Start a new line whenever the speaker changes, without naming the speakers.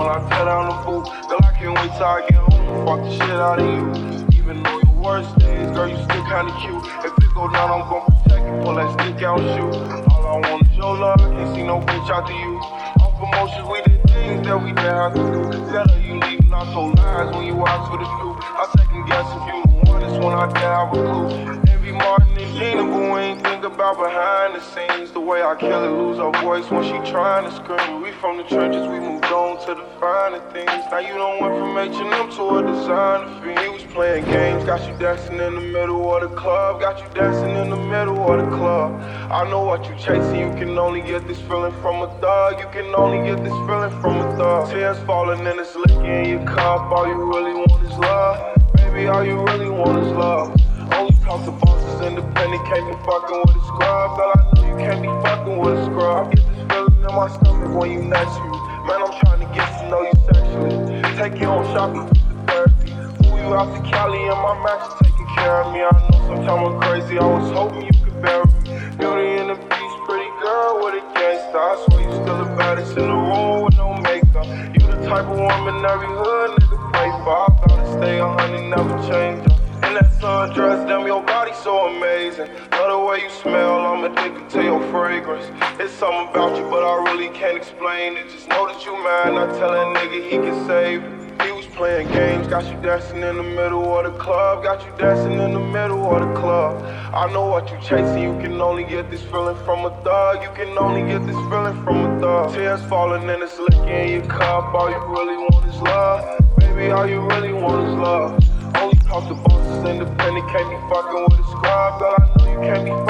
when I tell down the food. Girl, I can't wait till I get home. Fuck the shit out of you. Even though your worst days, girl, you still kinda cute. If it go down, I'm gon' protect you. Pull that stick out, shoot. All I want is your love. I can't see no bitch out to you. On promotions, we did things that we didn't have to do. You about behind the scenes. The way I kill it, lose her voice when she trying to scream. We from the trenches, we moved on to the finer things. Now you don't went from H&M to a designer fiend. He was playing games, got you dancing in the middle of the club. Got you dancing in the middle of the club. I know what you chasing, you can only get this feeling from a thug. You can only get this feeling from a thug. Tears falling and it's licking in your cup. All you really want is love. Baby, all you really want is love. Only independent, can't be fucking with a scrub. Girl, I know you can't be fucking with a scrub. I get this feeling in my stomach when you to me. Man, I'm trying to get to know you sexually. Take you on shopping for the therapy. Move you out to Cali and my match taking care of me. I know sometimes I'm crazy, I was hoping you could bear me. Beauty and the beast, pretty girl with a gangsta. I swear you still the baddest in the room with no makeup. You the type of woman every hood nigga pray for. I gotta stay a hundred, never change. In that sundress, damn, your body so amazing. Love the way you smell, I'm addicted to your fragrance. It's something about you, but I really can't explain it. Just know that you mine, I tell that nigga he can save it. He was playing games, got you dancing in the middle of the club, got you dancing in the middle of the club. I know what you chasing, you can only get this feeling from a thug. You can only get this feeling from a thug. Tears falling and it's licking in your cup, all you really want is love. Baby, all you really want is love. Talk to bosses, independent, can't be fucking with a scrub. Girl, I know you can't be